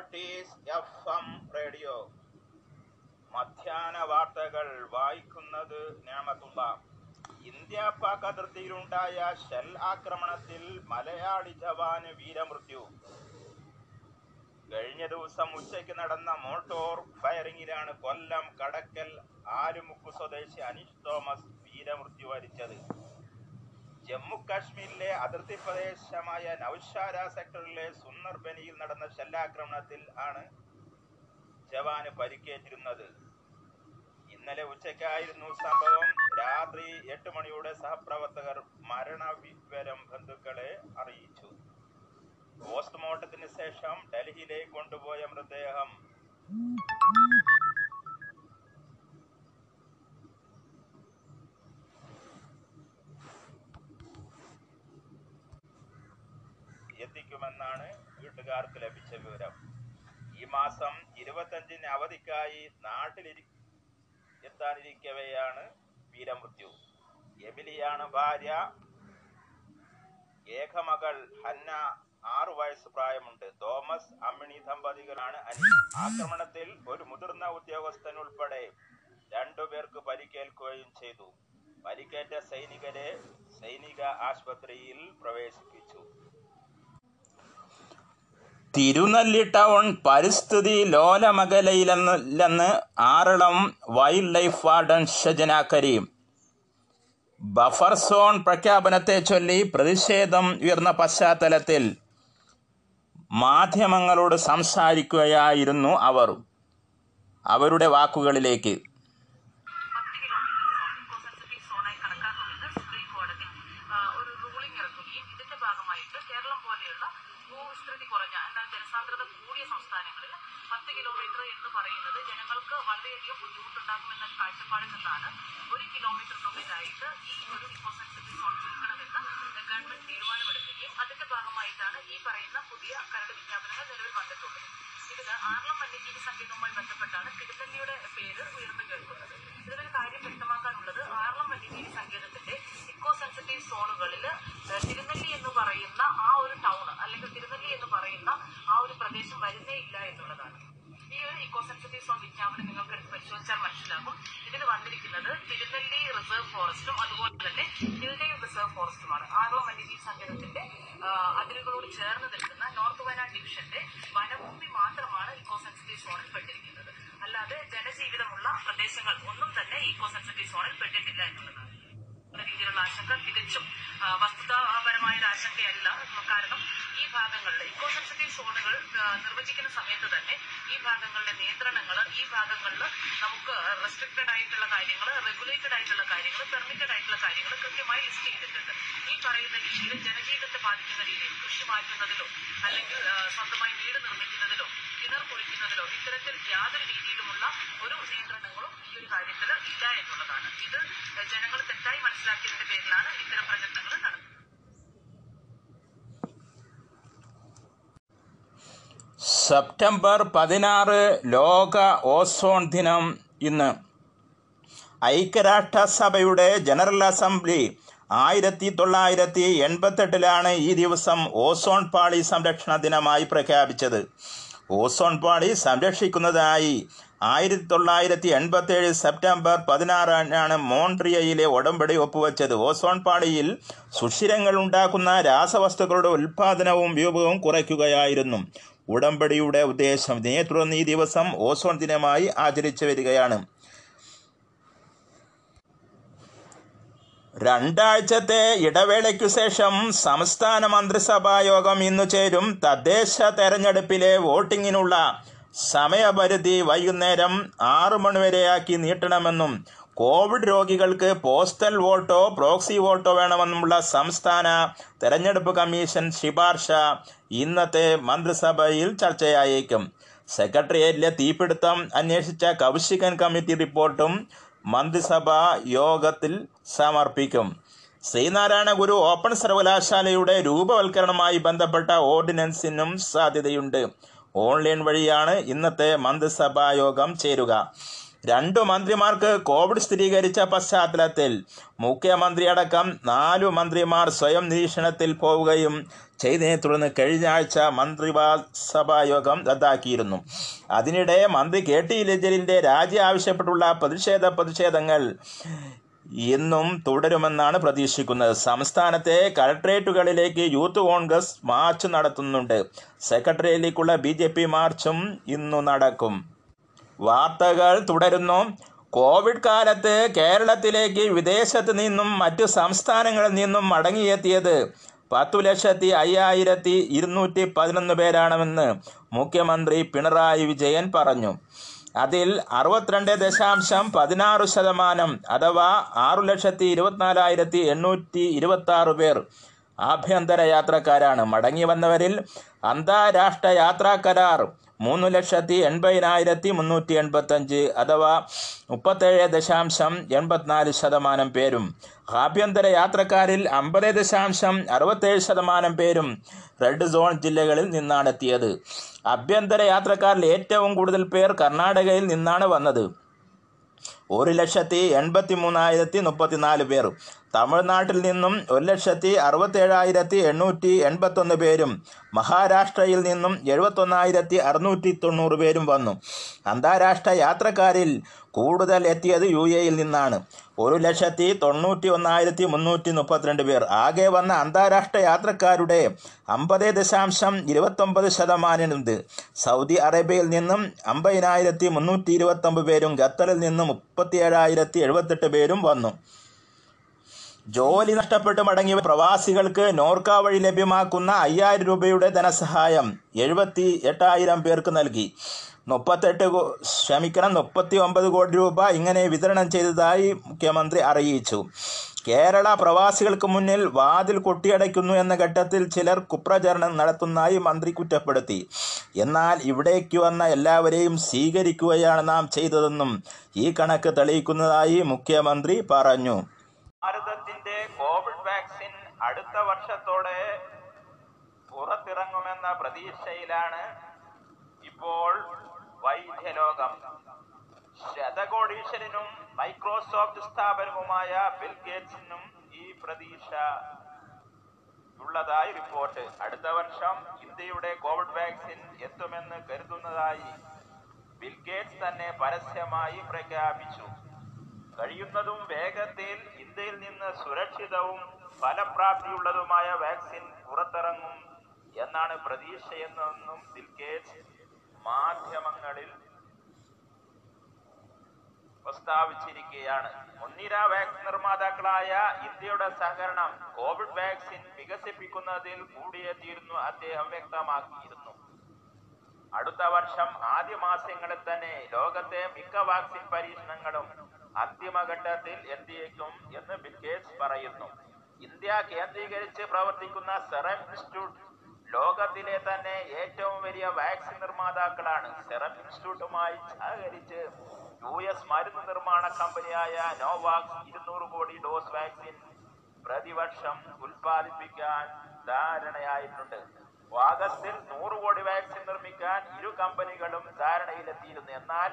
Notice F M radio. മധ്യാഹ്ന വാർത്തകൾ വായിക്കുന്നത് ഞാമത്തുള്ള. ഇന്ത്യ പാക് അതിർത്തിയിലുണ്ടായ ഷെൽ ആക്രമണത്തിൽ മലയാളി ജവാന് വീരമൃത്യു. കഴിഞ്ഞ ദിവസം ഉച്ചയ്ക്ക് നടന്ന മോട്ടോർ ഫയറിംഗിലാണ് കൊല്ലം കടക്കൽ ആലുമുക്ക് സ്വദേശി അനീഷ് തോമസ് വീരമൃത്യു വരിച്ചത്. ജമ്മു കാശ്മീരിലെ അതിർത്തി പ്രദേശമായ നൌഷാര സെക്ടറിലെ സുന്ദർബനിയിൽ നടന്ന ശല്യാക്രമണത്തിൽ ആണ് ജവാന് പരിക്കേറ്റിരുന്നത്. ഇന്നലെ ഉച്ചയ്ക്കായിരുന്നു സംഭവം. രാത്രി എട്ട് മണിയോടെ സഹപ്രവർത്തകർ മരണവിവരം ബന്ധുക്കളെ അറിയിച്ചു. പോസ്റ്റ്മോർട്ടത്തിന് ശേഷം ഡൽഹിയിലേക്ക് കൊണ്ടുപോയ മൃതദേഹം എത്തിക്കുമെന്നാണ് വീട്ടുകാർക്ക് ലഭിച്ച വിവരം. ഈ മാസം ഇരുപത്തഞ്ചിന് അവധിക്കായി നാട്ടിലിരി എത്താനിരിക്കവെയാണ് വീരമൃത്യു. എമിലിയാണ് ഭാര്യ. ഏകമകൾ ഹന്ന ആറു വയസ്സ് പ്രായമുണ്ട്. തോമസ് അമ്മിണി ദമ്പതികളാണ് ആക്രമണത്തിൽ ഒരു മുതിർന്ന ഉദ്യോഗസ്ഥൻ ഉൾപ്പെടെ രണ്ടുപേർക്ക് പരിക്കേൽക്കുകയും ചെയ്തു. പരിക്കേറ്റ സൈനികരെ സൈനിക ആശുപത്രിയിൽ പ്രവേശിപ്പിച്ചു. തിരുനെല്ലി ടൗൺ പരിസ്ഥിതി ലോലമകലയിലെന്ന് Aralam wildlife warden Shajana Kareem. Buffer zone പ്രഖ്യാപനത്തെ ചൊല്ലി പ്രതിഷേധം ഉയർന്ന പശ്ചാത്തലത്തിൽ മാധ്യമങ്ങളോട് സംസാരിക്കുകയായിരുന്നു അവർ. അവരുടെ വാക്കുകളിലേക്ക് വളരെയധികം ബുദ്ധിമുട്ടുണ്ടാക്കുമെന്ന കാഴ്ചപ്പാടിൽ നിന്നാണ് ഒരു കിലോമീറ്ററിനുള്ളിലായിട്ട് ഈ ഒരു ഇക്കോ സെൻസിറ്റീവ് സോൺ ചുരുക്കണമെന്ന് ഗവൺമെന്റ് തീരുമാനമെടുക്കുകയും അതിന്റെ ഭാഗമായിട്ടാണ് ഈ പറയുന്ന പുതിയ കരട് വിജ്ഞാപനങ്ങൾ നിലവിൽ വന്നിട്ടുള്ളത്. ഇതിന് ആർളം വന്യജീവി സങ്കേതവുമായി ബന്ധപ്പെട്ടാണ് തിരുനെല്ലിയുടെ പേര് ഉയർന്നു കേൾക്കുന്നത്. ഇതിലൊരു കാര്യം വ്യക്തമാക്കാനുള്ളത് ആർളം വന്യജീവി സങ്കേതത്തിന്റെ ഇക്കോ സെൻസിറ്റീവ് സോണുകളിൽ തിരുനെല്ലി എന്ന് പറയുന്ന ആ ഒരു ടൗൺ അല്ലെങ്കിൽ തിരുനെല്ലി എന്ന് പറയുന്ന ആ ഒരു പ്രദേശം വരുന്നേ ഇല്ല എന്നുള്ളതാണ്. ഈ ഒരു ഇക്കോ സെൻസിറ്റീവ് സോൺ വിജ്ഞാപനം നിങ്ങൾക്ക് പരിശോധിച്ചാൽ മനസ്സിലാകും. ഇതിൽ വന്നിരിക്കുന്നത് തിരുനെല്ലി റിസർവ് ഫോറസ്റ്റും അതുപോലെ തന്നെ ഹിൽഡേൽ റിസർവ് ഫോറസ്റ്റുമാണ് ആറളം വന്യജീവി സങ്കേതത്തിന്റെ അതിരുകളോട് ചേർന്ന് നിൽക്കുന്ന നോർത്ത് വയനാട് ഡിവിഷന്റെ വനഭൂമി മാത്രമാണ് ഇക്കോ സെൻസിറ്റീവ് സോണിൽ പെട്ടിരിക്കുന്നത്. അല്ലാതെ ജനജീവിതമുള്ള പ്രദേശങ്ങൾ ഒന്നും തന്നെ ഇക്കോ സെൻസിറ്റീവ് സോണിൽ പെട്ടിട്ടില്ല എന്നുള്ളതാണ്. എന്ന രീതിയിലുള്ള ആശങ്ക തികച്ചും വസ്തുതാപരമായ ഒരു ആശങ്കയല്ല. കാരണം ഈ ഭാഗങ്ങളിൽ ഇക്കോ സെൻസിറ്റീവ് സോണുകൾ നിർവചിക്കുന്ന സമയത്ത് തന്നെ ഈ ഭാഗങ്ങളിലെ നിയന്ത്രണങ്ങൾ ഈ ഭാഗങ്ങളിൽ നമുക്ക് റെസ്ട്രിക്റ്റഡ് ആയിട്ടുള്ള കാര്യങ്ങൾ റെഗുലേറ്റഡ് ആയിട്ടുള്ള കാര്യങ്ങൾ പെർമിറ്റഡ് ആയിട്ടുള്ള കാര്യങ്ങൾ കൃത്യമായി ലിസ്റ്റ് ചെയ്തിട്ടുണ്ട്. ഈ പറയുന്ന രീതിയിൽ ജനജീവിതത്തെ ബാധിക്കുന്ന രീതിയിൽ കൃഷി മാറ്റുന്നതിലോ അല്ലെങ്കിൽ സ്വന്തമായി വീട് നിർമ്മിക്കുന്നതിലോ കിണർ കുഴിക്കുന്നതിലോ ഇത്തരത്തിൽ യാതൊരു രീതിയിലുമുള്ള ഒരു നിയന്ത്രണങ്ങളും ഈ ഒരു കാര്യത്തിൽ ഇല്ല എന്നുള്ളതാണ്. സെപ്റ്റംബർ പതിനാറ് ലോക ഓസോൺ ദിനം ഇന്ന്. ഐക്യരാഷ്ട്രസഭയുടെ ജനറൽ അസംബ്ലി ആയിരത്തി തൊള്ളായിരത്തി എൺപത്തെട്ടിലാണ് ഈ ദിവസം ഓസോൺ പാളി സംരക്ഷണ ദിനമായി പ്രഖ്യാപിച്ചത്. ഓസോൺ പാളി സംരക്ഷിക്കുന്നതായി ആയിരത്തി തൊള്ളായിരത്തി എൺപത്തേഴ് സെപ്റ്റംബർ പതിനാറിനാണ് മോൺട്രിയയിലെ ഉടമ്പടി ഒപ്പുവെച്ചത്. ഓസോൺ പാളിയിൽ സുഷിരങ്ങൾ ഉണ്ടാക്കുന്ന രാസവസ്തുക്കളുടെ ഉൽപാദനവും ഉപയോഗവും കുറയ്ക്കുകയായിരുന്നു. ഉടമ്പടിയുടെ ഉദ്ദേശം ഇതിനെ തുടർന്ന് ഈ ദിവസം ഓസോൺ ദിനമായി ആചരിച്ചു വരികയാണ്. രണ്ടാഴ്ചത്തെ ഇടവേളയ്ക്കു ശേഷം സംസ്ഥാന മന്ത്രിസഭാ യോഗം ഇന്നു ചേരും തദ്ദേശ തെരഞ്ഞെടുപ്പിലെ വോട്ടിങ്ങിനുള്ള സമയപരിധി വൈകുന്നേരം ആറു മണിവരെയാക്കി നീട്ടണമെന്നും കോവിഡ് രോഗികൾക്ക് പോസ്റ്റൽ വോട്ടോ പ്രോക്സി വോട്ടോ വേണമെന്നുള്ള സംസ്ഥാന തെരഞ്ഞെടുപ്പ് കമ്മീഷൻ ശുപാർശ ഇന്നത്തെ മന്ത്രിസഭയിൽ ചർച്ചയായേക്കും. സെക്രട്ടേറിയറ്റിലെ തീപിടുത്തം അന്വേഷിച്ച കൗശികൻ കമ്മിറ്റി റിപ്പോർട്ടും മന്ത്രിസഭാ യോഗത്തിൽ സമർപ്പിക്കും. ശ്രീനാരായണ ഗുരു ഓപ്പൺ സർവകലാശാലയുടെ രൂപവൽക്കരണവുമായി ബന്ധപ്പെട്ട ഓർഡിനൻസിനും സാധ്യതയുണ്ട്. ഓൺലൈൻ വഴിയാണ് ഇന്നത്തെ മന്ത്രിസഭാ യോഗം ചേരുക. രണ്ടു മന്ത്രിമാർക്ക് കോവിഡ് സ്ഥിരീകരിച്ച പശ്ചാത്തലത്തിൽ മുഖ്യമന്ത്രിയടക്കം നാലു മന്ത്രിമാർ സ്വയം നിരീക്ഷണത്തിൽ പോവുകയും ചെയ്തതിനെ തുടർന്ന് കഴിഞ്ഞ ആഴ്ച മന്ത്രിസഭാ യോഗം റദ്ദാക്കിയിരുന്നു. അതിനിടെ മന്ത്രി കെ ടി ലജലിന്റെ രാജി ആവശ്യപ്പെട്ടുള്ള പ്രതിഷേധ പ്രതിഷേധങ്ങൾ ഇന്നും തുടരുമെന്നാണ് പ്രതീക്ഷിക്കുന്നത്. സംസ്ഥാനത്തെ കളക്ട്രേറ്റുകളിലേക്ക് യൂത്ത് കോൺഗ്രസ് മാർച്ച് നടത്തുന്നുണ്ട്. സെക്രട്ടേറിയറ്റിലേക്കുള്ള ബി മാർച്ചും ഇന്നു നടക്കും. വാർത്തകൾ തുടരുന്നു. കോവിഡ് കാലത്ത് കേരളത്തിലേക്ക് വിദേശത്ത് നിന്നും മറ്റു സംസ്ഥാനങ്ങളിൽ നിന്നും മടങ്ങിയെത്തിയത് പത്തു ലക്ഷത്തി അയ്യായിരത്തി ഇരുന്നൂറ്റി പതിനൊന്ന് പേരാണെന്ന് മുഖ്യമന്ത്രി പിണറായി വിജയൻ പറഞ്ഞു. അതിൽ അറുപത്തിരണ്ട് ദശാംശം പതിനാറ് ശതമാനം അഥവാ ആറു ലക്ഷത്തി ഇരുപത്തിനാലായിരത്തി എണ്ണൂറ്റി ഇരുപത്തി ആറ് പേർ ആഭ്യന്തര യാത്രക്കാരാണ്. മടങ്ങി വന്നവരിൽ അന്താരാഷ്ട്ര യാത്രാ കരാർ മൂന്ന് ലക്ഷത്തി എൺപതിനായിരത്തി മുന്നൂറ്റി എൺപത്തഞ്ച് അഥവാ മുപ്പത്തേഴ് ദശാംശം എൺപത്തിനാല് ശതമാനം പേരും. ആഭ്യന്തര യാത്രക്കാരിൽ അമ്പത് ദശാംശം അറുപത്തേഴ് ശതമാനം പേരും റെഡ് സോൺ ജില്ലകളിൽ നിന്നാണ് എത്തിയത്. ആഭ്യന്തര യാത്രക്കാരിൽ ഏറ്റവും കൂടുതൽ പേർ കർണാടകയിൽ നിന്നാണ് വന്നത്. ഒരു ലക്ഷത്തി എൺപത്തി മൂന്നായിരത്തി മുപ്പത്തിനാല് പേർ. തമിഴ്നാട്ടിൽ നിന്നും ഒരു ലക്ഷത്തി അറുപത്തേഴായിരത്തി എണ്ണൂറ്റി എൺപത്തൊന്ന് പേരും മഹാരാഷ്ട്രയിൽ നിന്നും എഴുപത്തൊന്നായിരത്തി അറുന്നൂറ്റി തൊണ്ണൂറ് പേരും വന്നു. അന്താരാഷ്ട്ര യാത്രക്കാരിൽ കൂടുതൽ എത്തിയത് യു എയിൽ നിന്നാണ്. ഒരു ലക്ഷത്തി തൊണ്ണൂറ്റി ഒന്നായിരത്തി മുന്നൂറ്റി മുപ്പത്തിരണ്ട് പേർ. ആകെ വന്ന അന്താരാഷ്ട്ര യാത്രക്കാരുടെ അമ്പത് ദശാംശം ഇരുപത്തൊമ്പത് ശതമാനമുണ്ട്. സൗദി അറേബ്യയിൽ നിന്നും അമ്പതിനായിരത്തി മുന്നൂറ്റി ഇരുപത്തൊമ്പത് പേരും ഖത്തറിൽ നിന്നും മുപ്പത്തി ഏഴായിരത്തി എഴുപത്തെട്ട് പേരും വന്നു. ജോലി നഷ്ടപ്പെട്ട് മടങ്ങിയ പ്രവാസികൾക്ക് നോർക്ക വഴി ലഭ്യമാക്കുന്ന അയ്യായിരം രൂപയുടെ ധനസഹായം എഴുപത്തി എട്ടായിരം പേർക്ക് നൽകി. മുപ്പത്തെട്ട് ക്ഷമിക്കണം മുപ്പത്തി ഒമ്പത് കോടി രൂപ ഇങ്ങനെ വിതരണം ചെയ്തതായി മുഖ്യമന്ത്രി അറിയിച്ചു. കേരള പ്രവാസികൾക്ക് മുന്നിൽ വാതിൽ കൊട്ടിയടയ്ക്കുന്നു എന്ന ഘട്ടത്തിൽ ചിലർ കുപ്രചരണം നടത്തുന്നതായി മന്ത്രി കുറ്റപ്പെടുത്തി. എന്നാൽ ഇവിടേക്ക് വന്ന എല്ലാവരെയും സ്വീകരിക്കുകയാണ് നാം ചെയ്തതെന്നും ഈ കണക്ക് തെളിയിക്കുന്നതായി മുഖ്യമന്ത്രി പറഞ്ഞു. ഭാരതത്തിന്റെ കോവിഡ് വാക്സിൻ അടുത്ത വർഷത്തോടെ പുറത്തിറങ്ങുമെന്ന പ്രതീക്ഷയിലാണ് ഇപ്പോൾ വൈദ്യലോകം. ശതകോടീശ്വരനും മൈക്രോസോഫ്റ്റ് സ്ഥാപനവുമായ ബിൽ ഗേറ്റ്സിനും ഈ പ്രതീക്ഷ ഉള്ളതായി റിപ്പോർട്ട്. അടുത്ത വർഷം ഇന്ത്യയുടെ കോവിഡ് വാക്സിൻ എത്തുമെന്ന് കരുതുന്നതായി ബിൽ ഗേറ്റ്സ് തന്നെ പരസ്യമായി പ്രഖ്യാപിച്ചു. കഴിയുന്നതും വേഗത്തിൽ ഇന്ത്യയിൽ നിന്ന് സുരക്ഷിതവും ഫലപ്രാപ്തിയുള്ളതുമായ വാക്സിൻ പുറത്തിറങ്ങും എന്നാണ് പ്രതീക്ഷയെന്നും ബിൽ മാധ്യമങ്ങളിൽ പ്രസ്താവിച്ചിരിക്കുകയാണ്. മുൻനിര വാക്സിൻ നിർമ്മാതാക്കളായ ഇന്ത്യയുടെ സഹകരണം കോവിഡ് വാക്സിൻ വികസിപ്പിക്കുന്നതിൽ കൂടിയേ തീരുന്നു അദ്ദേഹം വ്യക്തമാക്കിയിരുന്നു. അടുത്ത വർഷം ആദ്യ മാസങ്ങളിൽ തന്നെ ലോകത്തെ മിക്ക വാക്സിൻ പരീക്ഷണങ്ങളും അന്തിമഘട്ടത്തിൽ എത്തിയേക്കും എന്ന് ബിൽ ഗേറ്റ്സ് പറയുന്നു. ഇന്ത്യ കേന്ദ്രീകരിച്ച് പ്രവർത്തിക്കുന്ന സെറം ഇൻസ്റ്റിറ്റ്യൂട്ട് ലോകത്തിലെ തന്നെ ഏറ്റവും വലിയ വാക്സിൻ നിർമ്മാതാക്കളാണ് സെറം ഇൻസ്റ്റിറ്റ്യൂട്ടുമായി സഹകരിച്ച് യു എസ് മരുന്ന് നിർമ്മാണ കമ്പനിയായ നോവാക്സ് ഇരുന്നൂറ് കോടി ഡോസ് വാക്സിൻ പ്രതിവർഷം ഉൽപ്പാദിപ്പിക്കാൻ ധാരണയായിട്ടുണ്ട്. ആഗസ്റ്റിൽ നൂറ് കോടി വാക്സിൻ നിർമ്മിക്കാൻ ഇരു കമ്പനികളും ധാരണയിലെത്തിയിരുന്നു. എന്നാൽ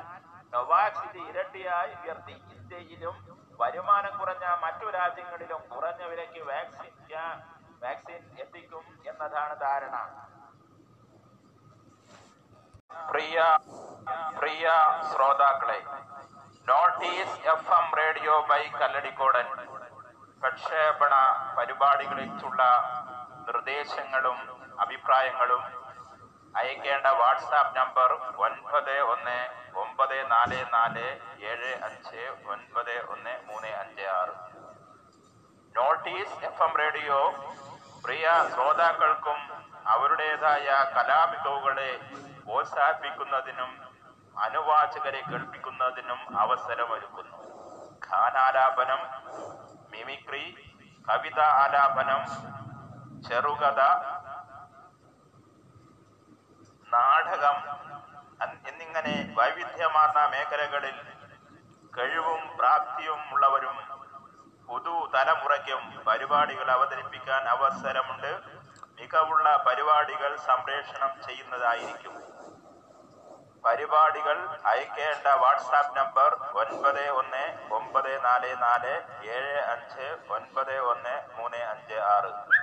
നൊവാക്സ് ഇരട്ടിയായി ഉയർത്തി. ഇന്ത്യയിലും വരുമാനം കുറഞ്ഞ മറ്റു രാജ്യങ്ങളിലും കുറഞ്ഞ വിലയ്ക്ക് വാക്സിൻ വാക്സിൻ എത്തിക്കും എന്നതാണ് ധാരണ. പ്രിയ പ്രിയ ശ്രോതാക്കളെ North East F M radio by Kalladikkodan പ്രക്ഷേപണ പരിപാടികളിലുള്ള നിർദ്ദേശങ്ങളും അഭിപ്രായങ്ങളും അയക്കേണ്ട വാട്സാപ്പ് നമ്പർ ഒൻപത് ഒന്ന് ഒമ്പത് നാല് നാല് ഏഴ് അഞ്ച് ഒൻപത് ഒന്ന് മൂന്ന് അഞ്ച് ആറ്. North East F M radio പ്രിയ ശ്രോതാക്കൾക്കും അവരുടേതായ കലാമികവുകളെ പ്രോത്സാഹിപ്പിക്കുന്നതിനും അനുവാചകരെ കേൾപ്പിക്കുന്നതിനും അവസരമൊരുക്കുന്നു. ഗാനാലാപനം മിമിക്രി കവിത ആലാപനം ചെറുകഥ നാടകം എന്നിങ്ങനെ വൈവിധ്യമാർന്ന മേഖലകളിൽ കഴിവും പ്രാപ്തിയും ഉള്ളവരും പുതു തലമുറയ്ക്കും പരിപാടികൾ അവതരിപ്പിക്കാൻ അവസരമുണ്ട്. മികവുള്ള പരിപാടികൾ സംപ്രേഷണം ചെയ്യുന്നതായിരിക്കും. പരിപാടികൾ അയക്കേണ്ട വാട്സാപ്പ് നമ്പർ ഒൻപത് ഒന്ന് ഒമ്പത് നാല് നാല് ഏഴ് അഞ്ച് ഒൻപത് ഒന്ന് മൂന്ന് അഞ്ച് ആറ്.